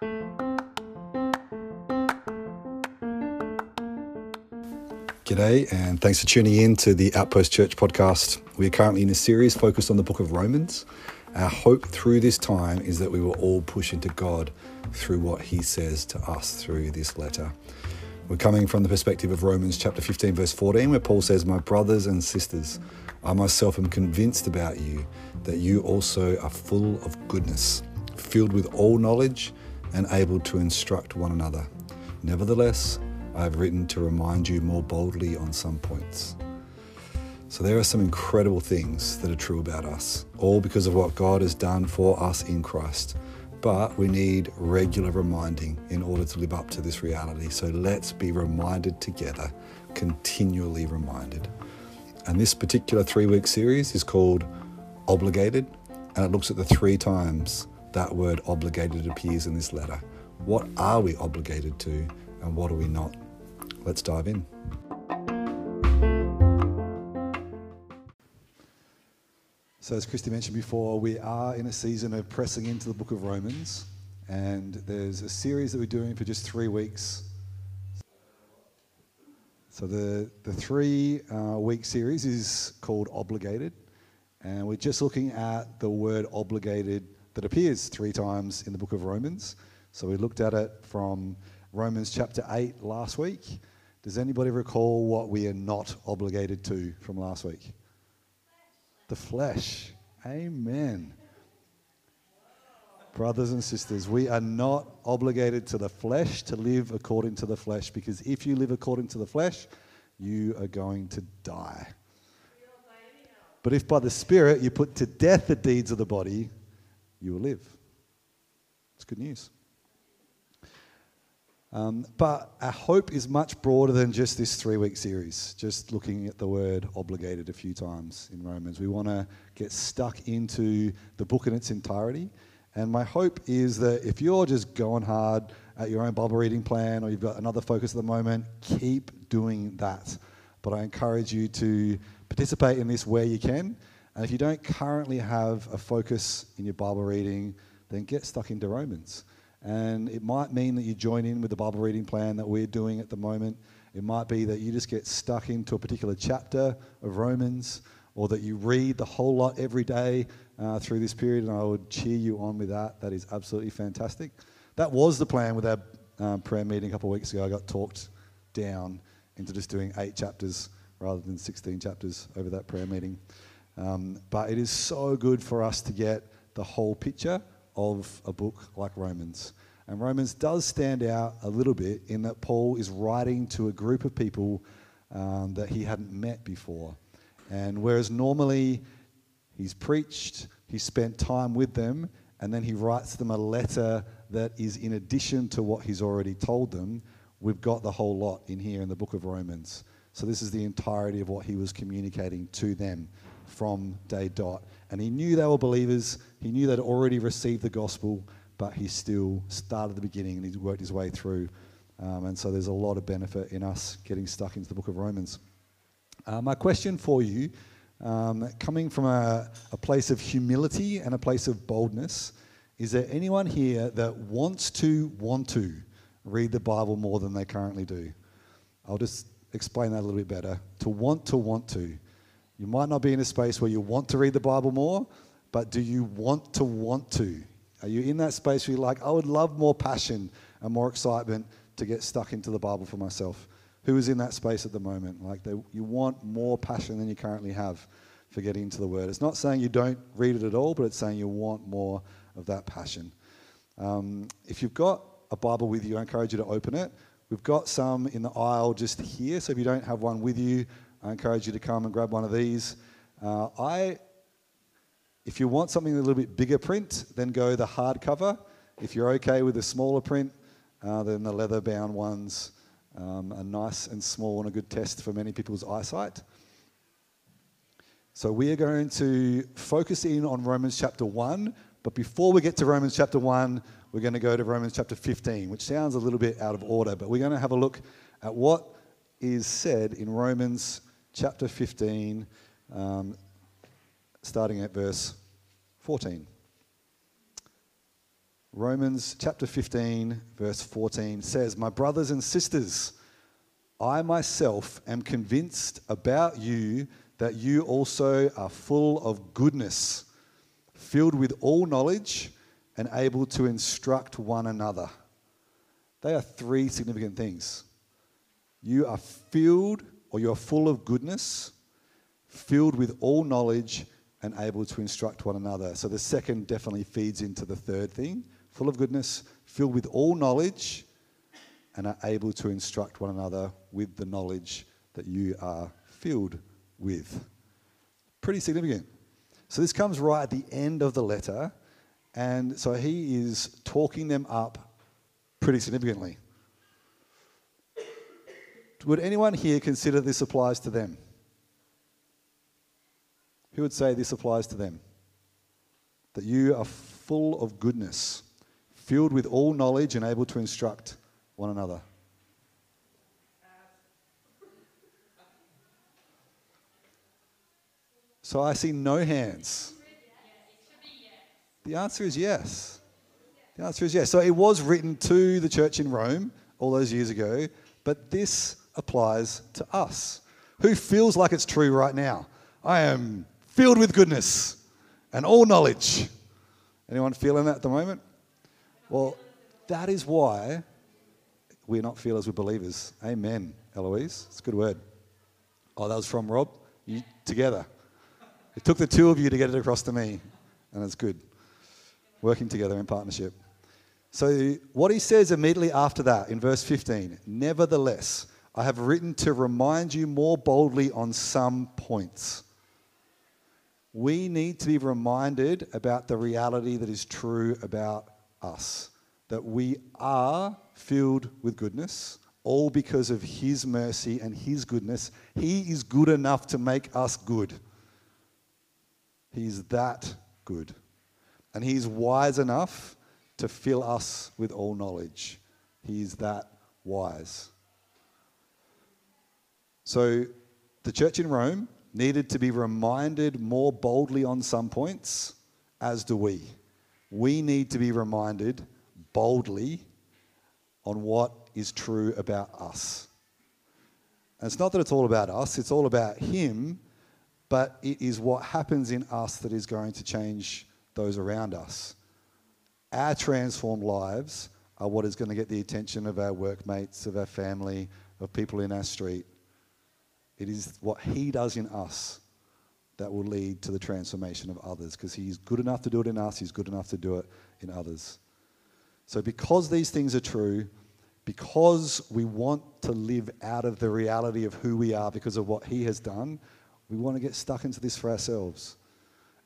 G'day, and thanks for tuning in to the Outpost Church podcast. We are currently in a series focused on the book of Romans. Our hope through this time is that we will all push into God through what He says to us through this letter. We're coming from the perspective of Romans chapter 15, verse 14, where Paul says, My brothers and sisters, I myself am convinced about you that you also are full of goodness, filled with all knowledge, and able to instruct one another. Nevertheless, I have written to remind you more boldly on some points. So, there are some incredible things that are true about us, all because of what God has done for us in Christ. But we need regular reminding in order to live up to this reality. So, let's be reminded together, continually reminded. And this particular three week series is called Obligated, and it looks at the three times that word obligated appears in this letter. What are we obligated to, and what are we not? Let's dive in. So, as Christy mentioned before, we are in a season of pressing into the book of Romans, and there's a series that we're doing for just three weeks. So, the, the three uh, week series is called Obligated, and we're just looking at the word obligated that appears three times in the book of Romans. So, we looked at it from Romans chapter 8 last week. Does anybody recall what we are not obligated to from last week? The flesh. Amen. Brothers and sisters, we are not obligated to the flesh to live according to the flesh because if you live according to the flesh, you are going to die. But if by the Spirit you put to death the deeds of the body, you will live. It's good news. Um, but our hope is much broader than just this three week series, just looking at the word obligated a few times in Romans. We want to get stuck into the book in its entirety. And my hope is that if you're just going hard at your own Bible reading plan or you've got another focus at the moment, keep doing that. But I encourage you to participate in this where you can. And if you don't currently have a focus in your Bible reading, then get stuck into Romans. And it might mean that you join in with the Bible reading plan that we're doing at the moment. It might be that you just get stuck into a particular chapter of Romans or that you read the whole lot every day uh, through this period. And I would cheer you on with that. That is absolutely fantastic. That was the plan with our um, prayer meeting a couple of weeks ago. I got talked down into just doing eight chapters rather than 16 chapters over that prayer meeting. Um, but it is so good for us to get the whole picture of a book like Romans. And Romans does stand out a little bit in that Paul is writing to a group of people um, that he hadn't met before. And whereas normally he's preached, he spent time with them, and then he writes them a letter that is in addition to what he's already told them, we've got the whole lot in here in the book of Romans. So this is the entirety of what he was communicating to them from day dot. And he knew they were believers. He knew they'd already received the gospel, but he still started at the beginning and he worked his way through. Um, and so there's a lot of benefit in us getting stuck into the book of Romans. Uh, my question for you, um, coming from a, a place of humility and a place of boldness, is there anyone here that wants to want to read the Bible more than they currently do? I'll just explain that a little bit better. To want to want to. You might not be in a space where you want to read the Bible more, but do you want to want to? Are you in that space where you're like, I would love more passion and more excitement to get stuck into the Bible for myself? Who is in that space at the moment? Like, they, you want more passion than you currently have for getting into the Word. It's not saying you don't read it at all, but it's saying you want more of that passion. Um, if you've got a Bible with you, I encourage you to open it. We've got some in the aisle just here, so if you don't have one with you, I encourage you to come and grab one of these. Uh, I, if you want something a little bit bigger print, then go the hardcover. If you're okay with the smaller print, uh, then the leather bound ones um, are nice and small and a good test for many people's eyesight. So we are going to focus in on Romans chapter 1, but before we get to Romans chapter 1, we're going to go to Romans chapter 15, which sounds a little bit out of order, but we're going to have a look at what is said in Romans chapter 15, um, starting at verse 14. Romans chapter 15, verse 14 says, My brothers and sisters, I myself am convinced about you that you also are full of goodness, filled with all knowledge, and able to instruct one another. They are three significant things. You are filled, or you are full of goodness, filled with all knowledge, and able to instruct one another. So the second definitely feeds into the third thing full of goodness, filled with all knowledge, and are able to instruct one another with the knowledge that you are filled with. Pretty significant. So this comes right at the end of the letter, and so he is talking them up pretty significantly. Would anyone here consider this applies to them? Who would say this applies to them? That you are full of goodness, filled with all knowledge, and able to instruct one another. So I see no hands. The answer is yes. The answer is yes. So it was written to the church in Rome all those years ago, but this applies to us. Who feels like it's true right now? I am filled with goodness and all knowledge. Anyone feeling that at the moment? Well, that is why we're not feelers, we're believers. Amen, Eloise. It's a good word. Oh, that was from Rob? You together. It took the two of you to get it across to me, and it's good. Working together in partnership. So, what he says immediately after that in verse 15 Nevertheless, I have written to remind you more boldly on some points. We need to be reminded about the reality that is true about us that we are filled with goodness, all because of His mercy and His goodness. He is good enough to make us good. He's that good. And He's wise enough to fill us with all knowledge. He's that wise. So the church in Rome needed to be reminded more boldly on some points, as do we. We need to be reminded boldly on what is true about us. And it's not that it's all about us, it's all about Him, but it is what happens in us that is going to change those around us. Our transformed lives are what is going to get the attention of our workmates, of our family, of people in our street. It is what He does in us that will lead to the transformation of others because He's good enough to do it in us, He's good enough to do it in others. So, because these things are true, because we want to live out of the reality of who we are because of what He has done, we want to get stuck into this for ourselves.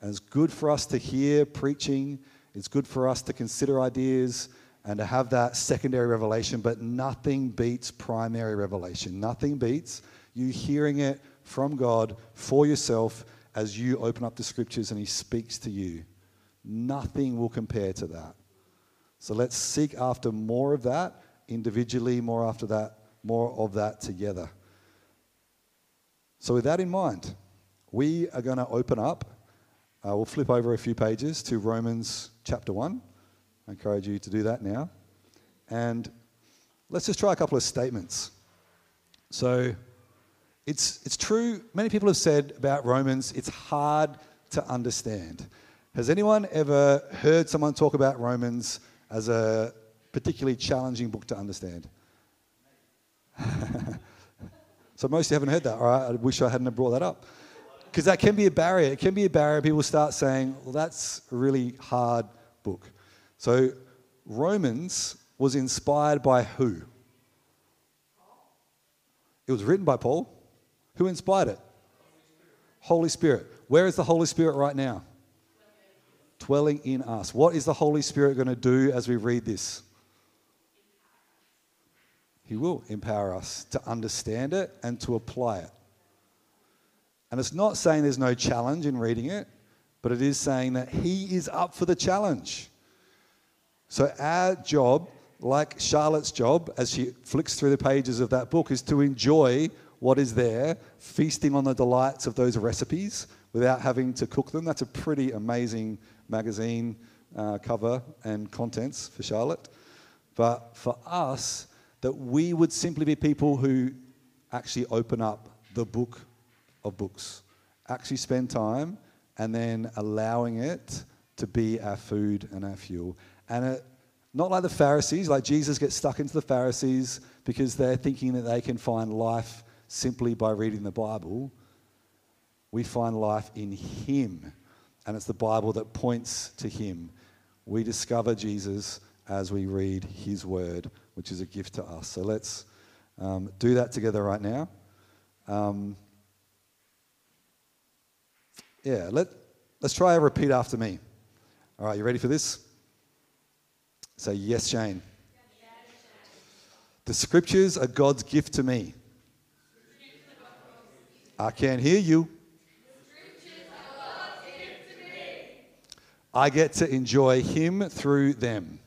And it's good for us to hear preaching, it's good for us to consider ideas and to have that secondary revelation, but nothing beats primary revelation. Nothing beats you hearing it from God for yourself as you open up the scriptures and He speaks to you. Nothing will compare to that. So let's seek after more of that individually, more after that, more of that together. So, with that in mind, we are going to open up. Uh, we'll flip over a few pages to Romans chapter 1. I encourage you to do that now. And let's just try a couple of statements. So, it's, it's true, many people have said about Romans, it's hard to understand. Has anyone ever heard someone talk about Romans as a particularly challenging book to understand? so most of you haven't heard that. All right, I wish I hadn't brought that up. Because that can be a barrier. It can be a barrier. People start saying, well, that's a really hard book. So Romans was inspired by who? It was written by Paul. Who inspired it? Holy Spirit. Where is the Holy Spirit right now? Dwelling in us. What is the Holy Spirit going to do as we read this? He will empower us to understand it and to apply it. And it's not saying there's no challenge in reading it, but it is saying that He is up for the challenge. So, our job, like Charlotte's job, as she flicks through the pages of that book, is to enjoy what is there, feasting on the delights of those recipes without having to cook them. That's a pretty amazing magazine uh, cover and contents for Charlotte, but for us, that we would simply be people who actually open up the book of books, actually spend time and then allowing it to be our food and our fuel. And it, not like the Pharisees, like Jesus gets stuck into the Pharisees because they're thinking that they can find life simply by reading the Bible. We find life in Him, and it's the Bible that points to Him. We discover Jesus as we read His Word, which is a gift to us. So let's um, do that together right now. Um, yeah, let, let's try a repeat after me. All right, you ready for this? Say, yes, Shane. The scriptures are God's gift to me. I can't hear you. I get to enjoy Him through them.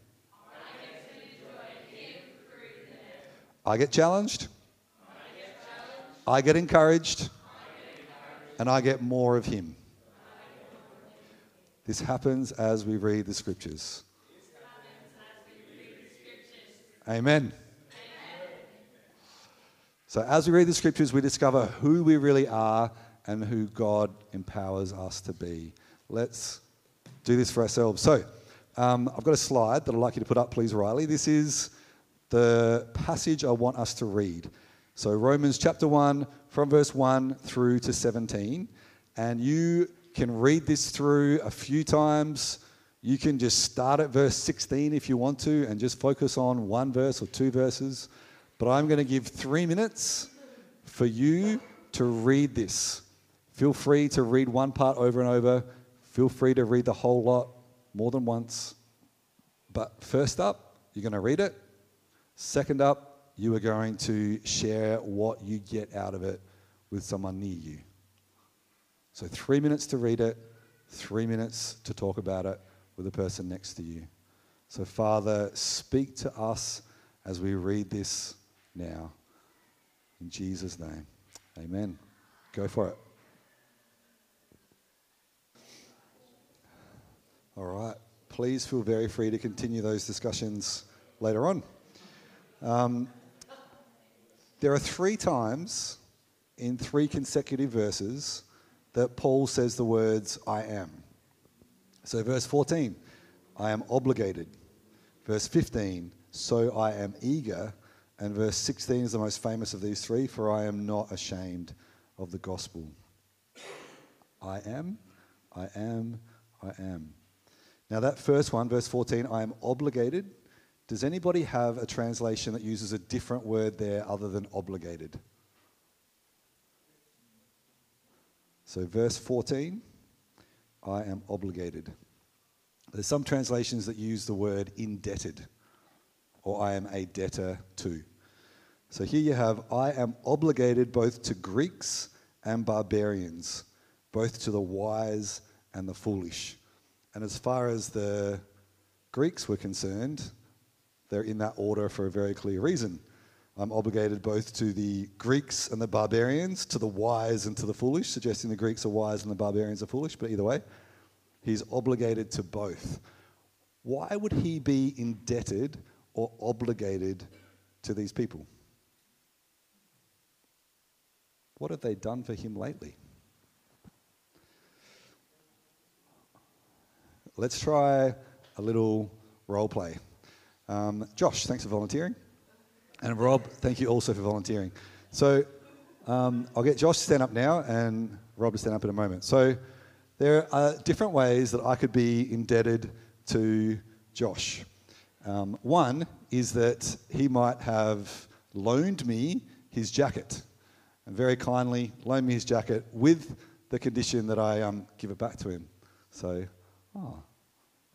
I get challenged. I get encouraged. And I get more of Him. This happens as we read the scriptures. Amen. So, as we read the scriptures, we discover who we really are and who God empowers us to be. Let's do this for ourselves. So, um, I've got a slide that I'd like you to put up, please, Riley. This is the passage I want us to read. So, Romans chapter 1, from verse 1 through to 17. And you can read this through a few times. You can just start at verse 16 if you want to and just focus on one verse or two verses. But I'm going to give three minutes for you to read this. Feel free to read one part over and over. Feel free to read the whole lot more than once. But first up, you're going to read it. Second up, you are going to share what you get out of it with someone near you. So, three minutes to read it, three minutes to talk about it with the person next to you. So, Father, speak to us as we read this now. In Jesus' name, amen. Go for it. All right. Please feel very free to continue those discussions later on. Um, there are three times in three consecutive verses that Paul says the words, I am. So, verse 14, I am obligated. Verse 15, so I am eager. And verse 16 is the most famous of these three, for I am not ashamed of the gospel. I am, I am, I am. Now, that first one, verse 14, I am obligated. Does anybody have a translation that uses a different word there other than obligated? So, verse 14, I am obligated. There's some translations that use the word indebted, or I am a debtor to. So here you have, I am obligated both to Greeks and barbarians, both to the wise and the foolish. And as far as the Greeks were concerned, they're in that order for a very clear reason. I'm obligated both to the Greeks and the barbarians, to the wise and to the foolish, suggesting the Greeks are wise and the barbarians are foolish, but either way, he's obligated to both. Why would he be indebted or obligated to these people? What have they done for him lately? Let's try a little role play. Um, Josh, thanks for volunteering. And Rob, thank you also for volunteering. So um, I'll get Josh to stand up now and Rob to stand up in a moment. So there are different ways that I could be indebted to Josh. Um, one is that he might have loaned me his jacket and very kindly loaned me his jacket with the condition that I um, give it back to him. So, oh,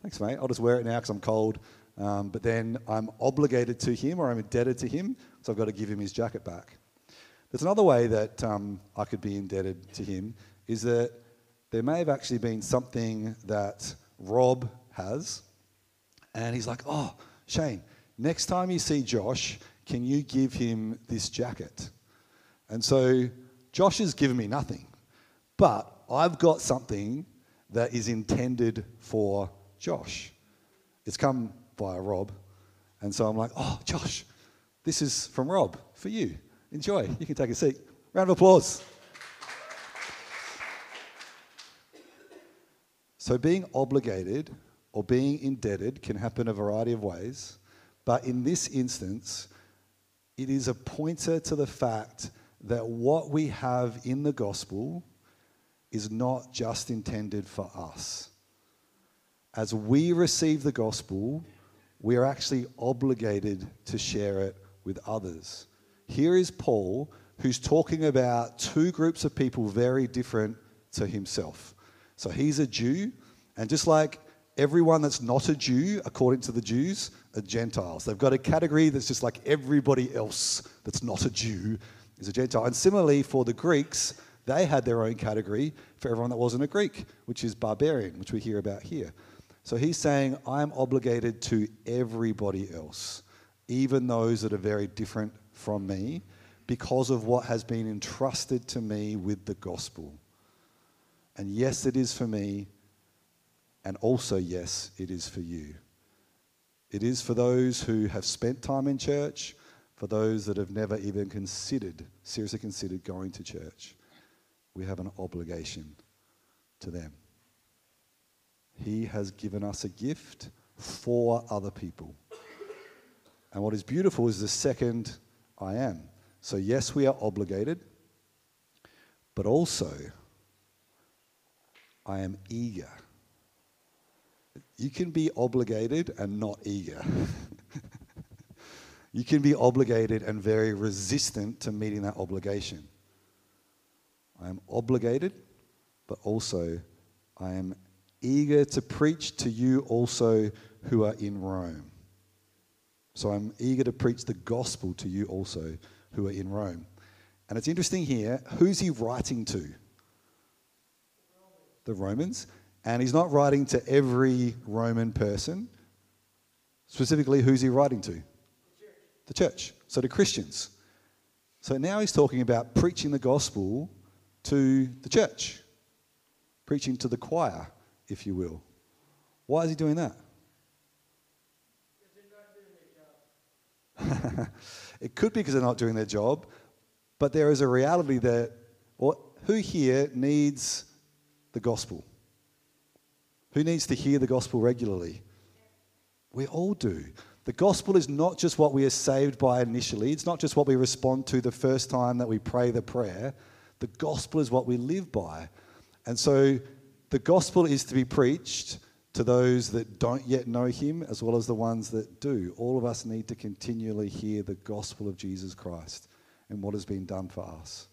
thanks, mate. I'll just wear it now because I'm cold um, but then I'm obligated to him or I'm indebted to him, so I've got to give him his jacket back. There's another way that um, I could be indebted to him is that there may have actually been something that Rob has, and he's like, oh, Shane, next time you see Josh, can you give him this jacket? And so Josh has given me nothing, but I've got something that is intended for Josh. It's come via Rob. And so I'm like, oh, Josh, this is from Rob for you. Enjoy. You can take a seat. Round of applause. So, being obligated or being indebted can happen a variety of ways. But in this instance, it is a pointer to the fact that what we have in the gospel is not just intended for us. As we receive the gospel, we are actually obligated to share it with others. Here is Paul, who's talking about two groups of people very different to himself. So he's a Jew, and just like everyone that's not a Jew, according to the Jews, are Gentiles. They've got a category that's just like everybody else that's not a Jew is a Gentile. And similarly, for the Greeks, they had their own category for everyone that wasn't a Greek, which is barbarian, which we hear about here. So he's saying, I'm obligated to everybody else, even those that are very different from me, because of what has been entrusted to me with the gospel. And yes, it is for me, and also, yes, it is for you. It is for those who have spent time in church, for those that have never even considered, seriously considered going to church. We have an obligation to them. He has given us a gift for other people. And what is beautiful is the second I am. So, yes, we are obligated, but also I am eager. You can be obligated and not eager. you can be obligated and very resistant to meeting that obligation. I am obligated, but also I am eager to preach to you also who are in Rome. So I'm eager to preach the gospel to you also who are in Rome. And it's interesting here, who's he writing to? The Romans. And he's not writing to every Roman person. Specifically, who's he writing to? The church. The church. So to Christians. So now he's talking about preaching the gospel to the church, preaching to the choir, if you will. Why is he doing that? it could be because they're not doing their job, but there is a reality that well, who here needs the gospel? Who needs to hear the gospel regularly? We all do. The gospel is not just what we are saved by initially, it's not just what we respond to the first time that we pray the prayer. The gospel is what we live by. And so the gospel is to be preached to those that don't yet know him as well as the ones that do. All of us need to continually hear the gospel of Jesus Christ and what has been done for us.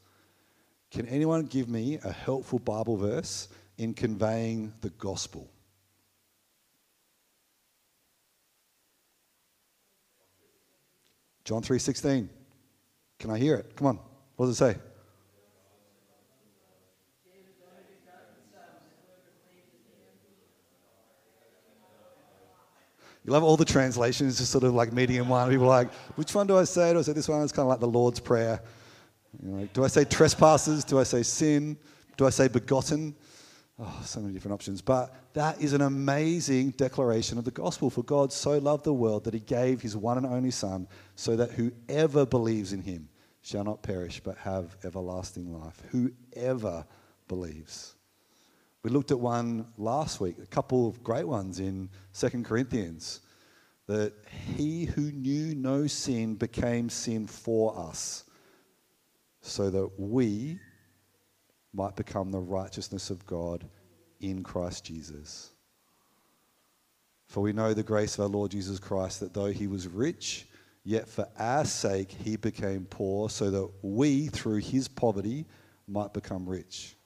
Can anyone give me a helpful Bible verse in conveying the gospel? John 3:16. Can I hear it? Come on. What does it say? You love all the translations, just sort of like in one. People are like, which one do I say? Do I say this one? It's kind of like the Lord's Prayer. You do I say trespasses? Do I say sin? Do I say begotten? Oh, so many different options. But that is an amazing declaration of the gospel. For God so loved the world that he gave his one and only Son, so that whoever believes in him shall not perish but have everlasting life. Whoever believes. We looked at one last week, a couple of great ones in Second Corinthians. That he who knew no sin became sin for us, so that we might become the righteousness of God in Christ Jesus. For we know the grace of our Lord Jesus Christ, that though he was rich, yet for our sake he became poor, so that we, through his poverty, might become rich.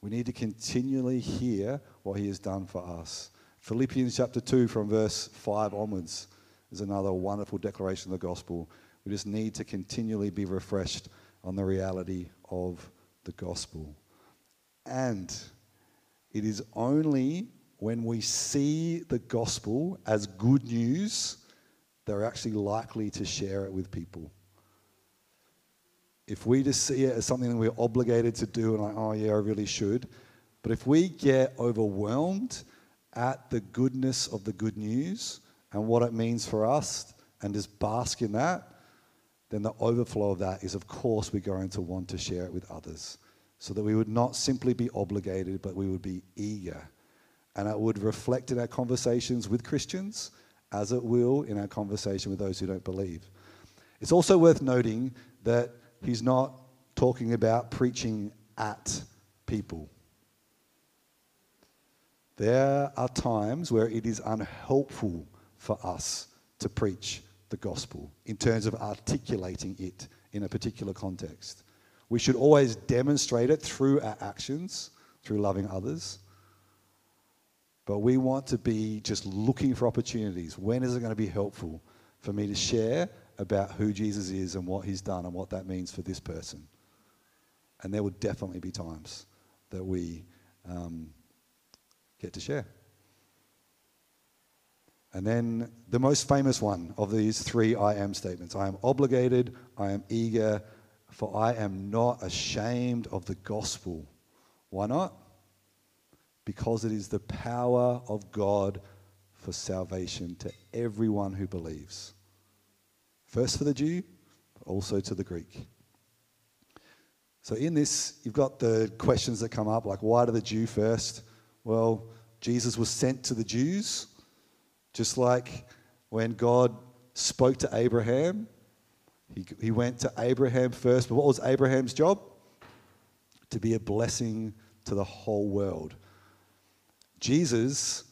We need to continually hear what he has done for us. Philippians chapter 2, from verse 5 onwards, is another wonderful declaration of the gospel. We just need to continually be refreshed on the reality of the gospel. And it is only when we see the gospel as good news that we're actually likely to share it with people if we just see it as something that we're obligated to do and like, oh yeah, I really should, but if we get overwhelmed at the goodness of the good news and what it means for us and just bask in that, then the overflow of that is, of course, we're going to want to share it with others so that we would not simply be obligated, but we would be eager. And it would reflect in our conversations with Christians as it will in our conversation with those who don't believe. It's also worth noting that he's not talking about preaching at people. There are times where it is unhelpful for us to preach the gospel in terms of articulating it in a particular context. We should always demonstrate it through our actions, through loving others. But we want to be just looking for opportunities. When is it going to be helpful for me to share about who Jesus is and what he's done and what that means for this person? And there will definitely be times that we um, get to share. And then the most famous one of these three I am statements I am obligated, I am eager, for I am not ashamed of the gospel. Why not? Because it is the power of God for salvation to everyone who believes. First for the Jew, but also to the Greek. So, in this, you've got the questions that come up like, why to the Jew first? Well, Jesus was sent to the Jews just like when God spoke to Abraham, he, he went to Abraham first. But what was Abraham's job? To be a blessing to the whole world. Jesus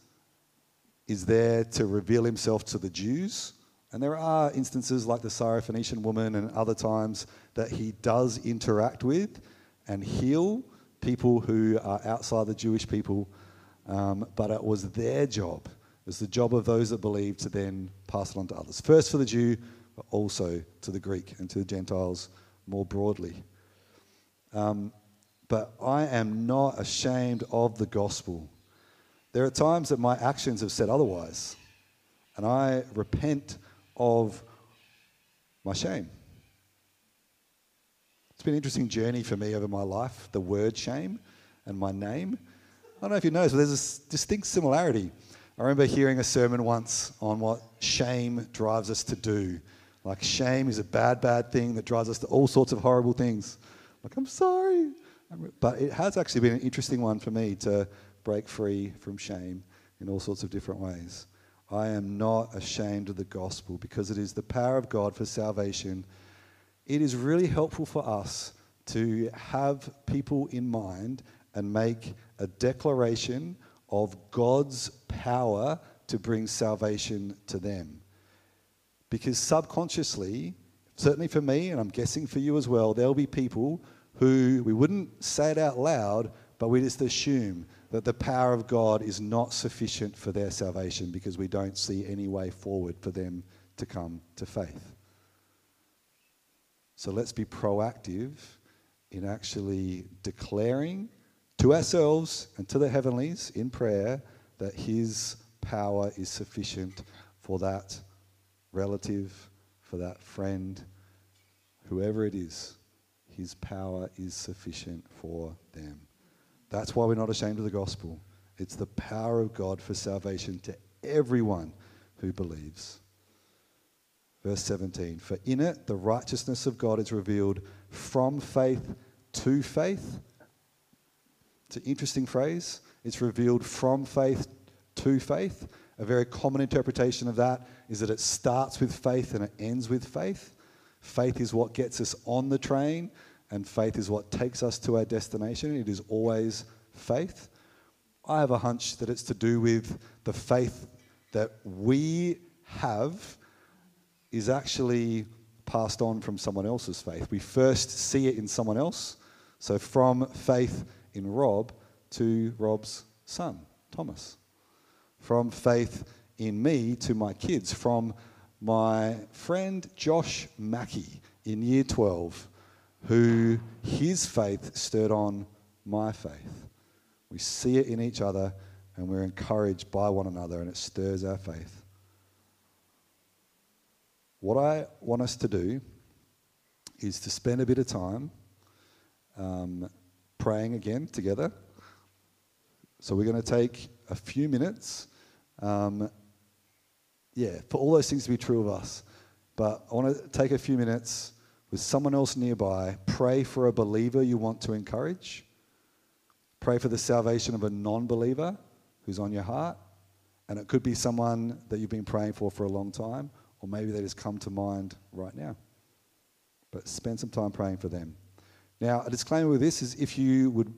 is there to reveal himself to the Jews. And there are instances like the Syrophoenician woman and other times that he does interact with and heal people who are outside the Jewish people. Um, but it was their job it's the job of those that believe to then pass it on to others. First for the Jew, but also to the Greek and to the Gentiles more broadly. Um, but I am not ashamed of the gospel. There are times that my actions have said otherwise, and I repent of my shame. It's been an interesting journey for me over my life, the word shame and my name. I don't know if you know, but there's a distinct similarity. I remember hearing a sermon once on what shame drives us to do. Like, shame is a bad, bad thing that drives us to all sorts of horrible things. Like, I'm sorry. But it has actually been an interesting one for me to break free from shame in all sorts of different ways. I am not ashamed of the gospel because it is the power of God for salvation. It is really helpful for us to have people in mind and make a declaration of God's power to bring salvation to them. Because subconsciously, certainly for me, and I'm guessing for you as well, there'll be people who we wouldn't say it out loud, but we just assume that the power of God is not sufficient for their salvation because we don't see any way forward for them to come to faith. So let's be proactive in actually declaring to ourselves and to the heavenlies in prayer that His power is sufficient for that relative, for that friend, whoever it is. His power is sufficient for them. That's why we're not ashamed of the gospel. It's the power of God for salvation to everyone who believes. Verse 17 For in it the righteousness of God is revealed from faith to faith it's an interesting phrase. It's revealed from faith to faith. A very common interpretation of that is that it starts with faith and it ends with faith. Faith is what gets us on the train, and faith is what takes us to our destination. It is always faith. I have a hunch that it's to do with the faith that we have is actually passed on from someone else's faith. We first see it in someone else. So from faith in Rob to Rob's son, Thomas. From faith in me to my kids. From my friend Josh Mackey in year 12, who his faith stirred on my faith. We see it in each other and we're encouraged by one another and it stirs our faith. What I want us to do is to spend a bit of time um, praying again together. So we're going to take a few minutes. Um, yeah, for all those things to be true of us. But I want to take a few minutes with someone else nearby, pray for a believer you want to encourage, pray for the salvation of a non believer who's on your heart. And it could be someone that you've been praying for for a long time, or maybe they just come to mind right now. But spend some time praying for them. Now, a disclaimer with this is if you would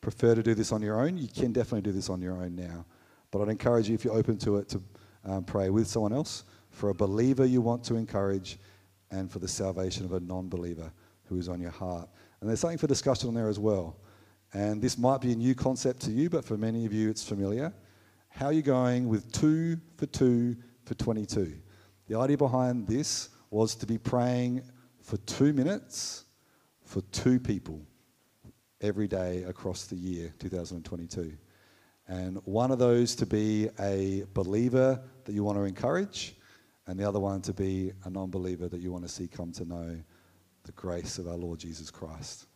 prefer to do this on your own, you can definitely do this on your own now. But I'd encourage you, if you're open to it, to um, pray with someone else for a believer you want to encourage and for the salvation of a non believer who is on your heart. And there's something for discussion on there as well. And this might be a new concept to you, but for many of you it's familiar. How are you going with two for two for 22? The idea behind this was to be praying for two minutes for two people every day across the year 2022. And one of those to be a believer that you want to encourage, and the other one to be a non believer that you want to see come to know the grace of our Lord Jesus Christ.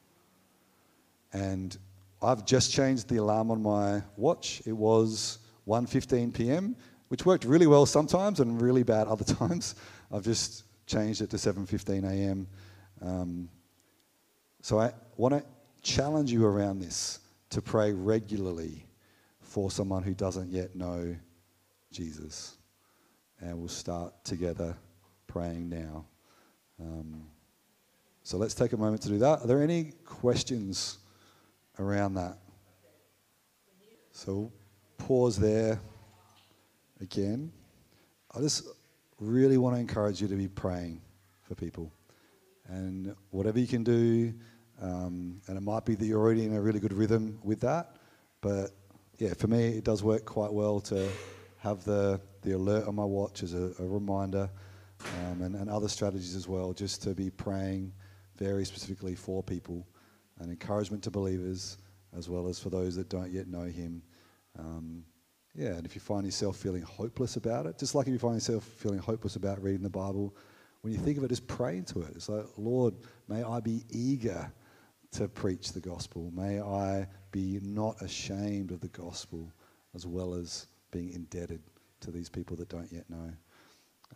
And I've just changed the alarm on my watch. It was 1:15 p.m., which worked really well sometimes and really bad other times. I've just changed it to 7:15 a.m. Um, so I want to challenge you around this to pray regularly for someone who doesn't yet know Jesus. And we'll start together praying now. Um, so let's take a moment to do that. Are there any questions around that? So pause there again. I just really want to encourage you to be praying for people. And whatever you can do, um, and it might be that you're already in a really good rhythm with that, but yeah, for me, it does work quite well to have the, the alert on my watch as a, a reminder um, and, and other strategies as well, just to be praying very specifically for people and encouragement to believers as well as for those that don't yet know Him. Um, yeah, and if you find yourself feeling hopeless about it, just like if you find yourself feeling hopeless about reading the Bible, when you think of it, just pray into it. It's like, Lord, may I be eager to preach the gospel. May I be not ashamed of the gospel as well as being indebted to these people that don't yet know.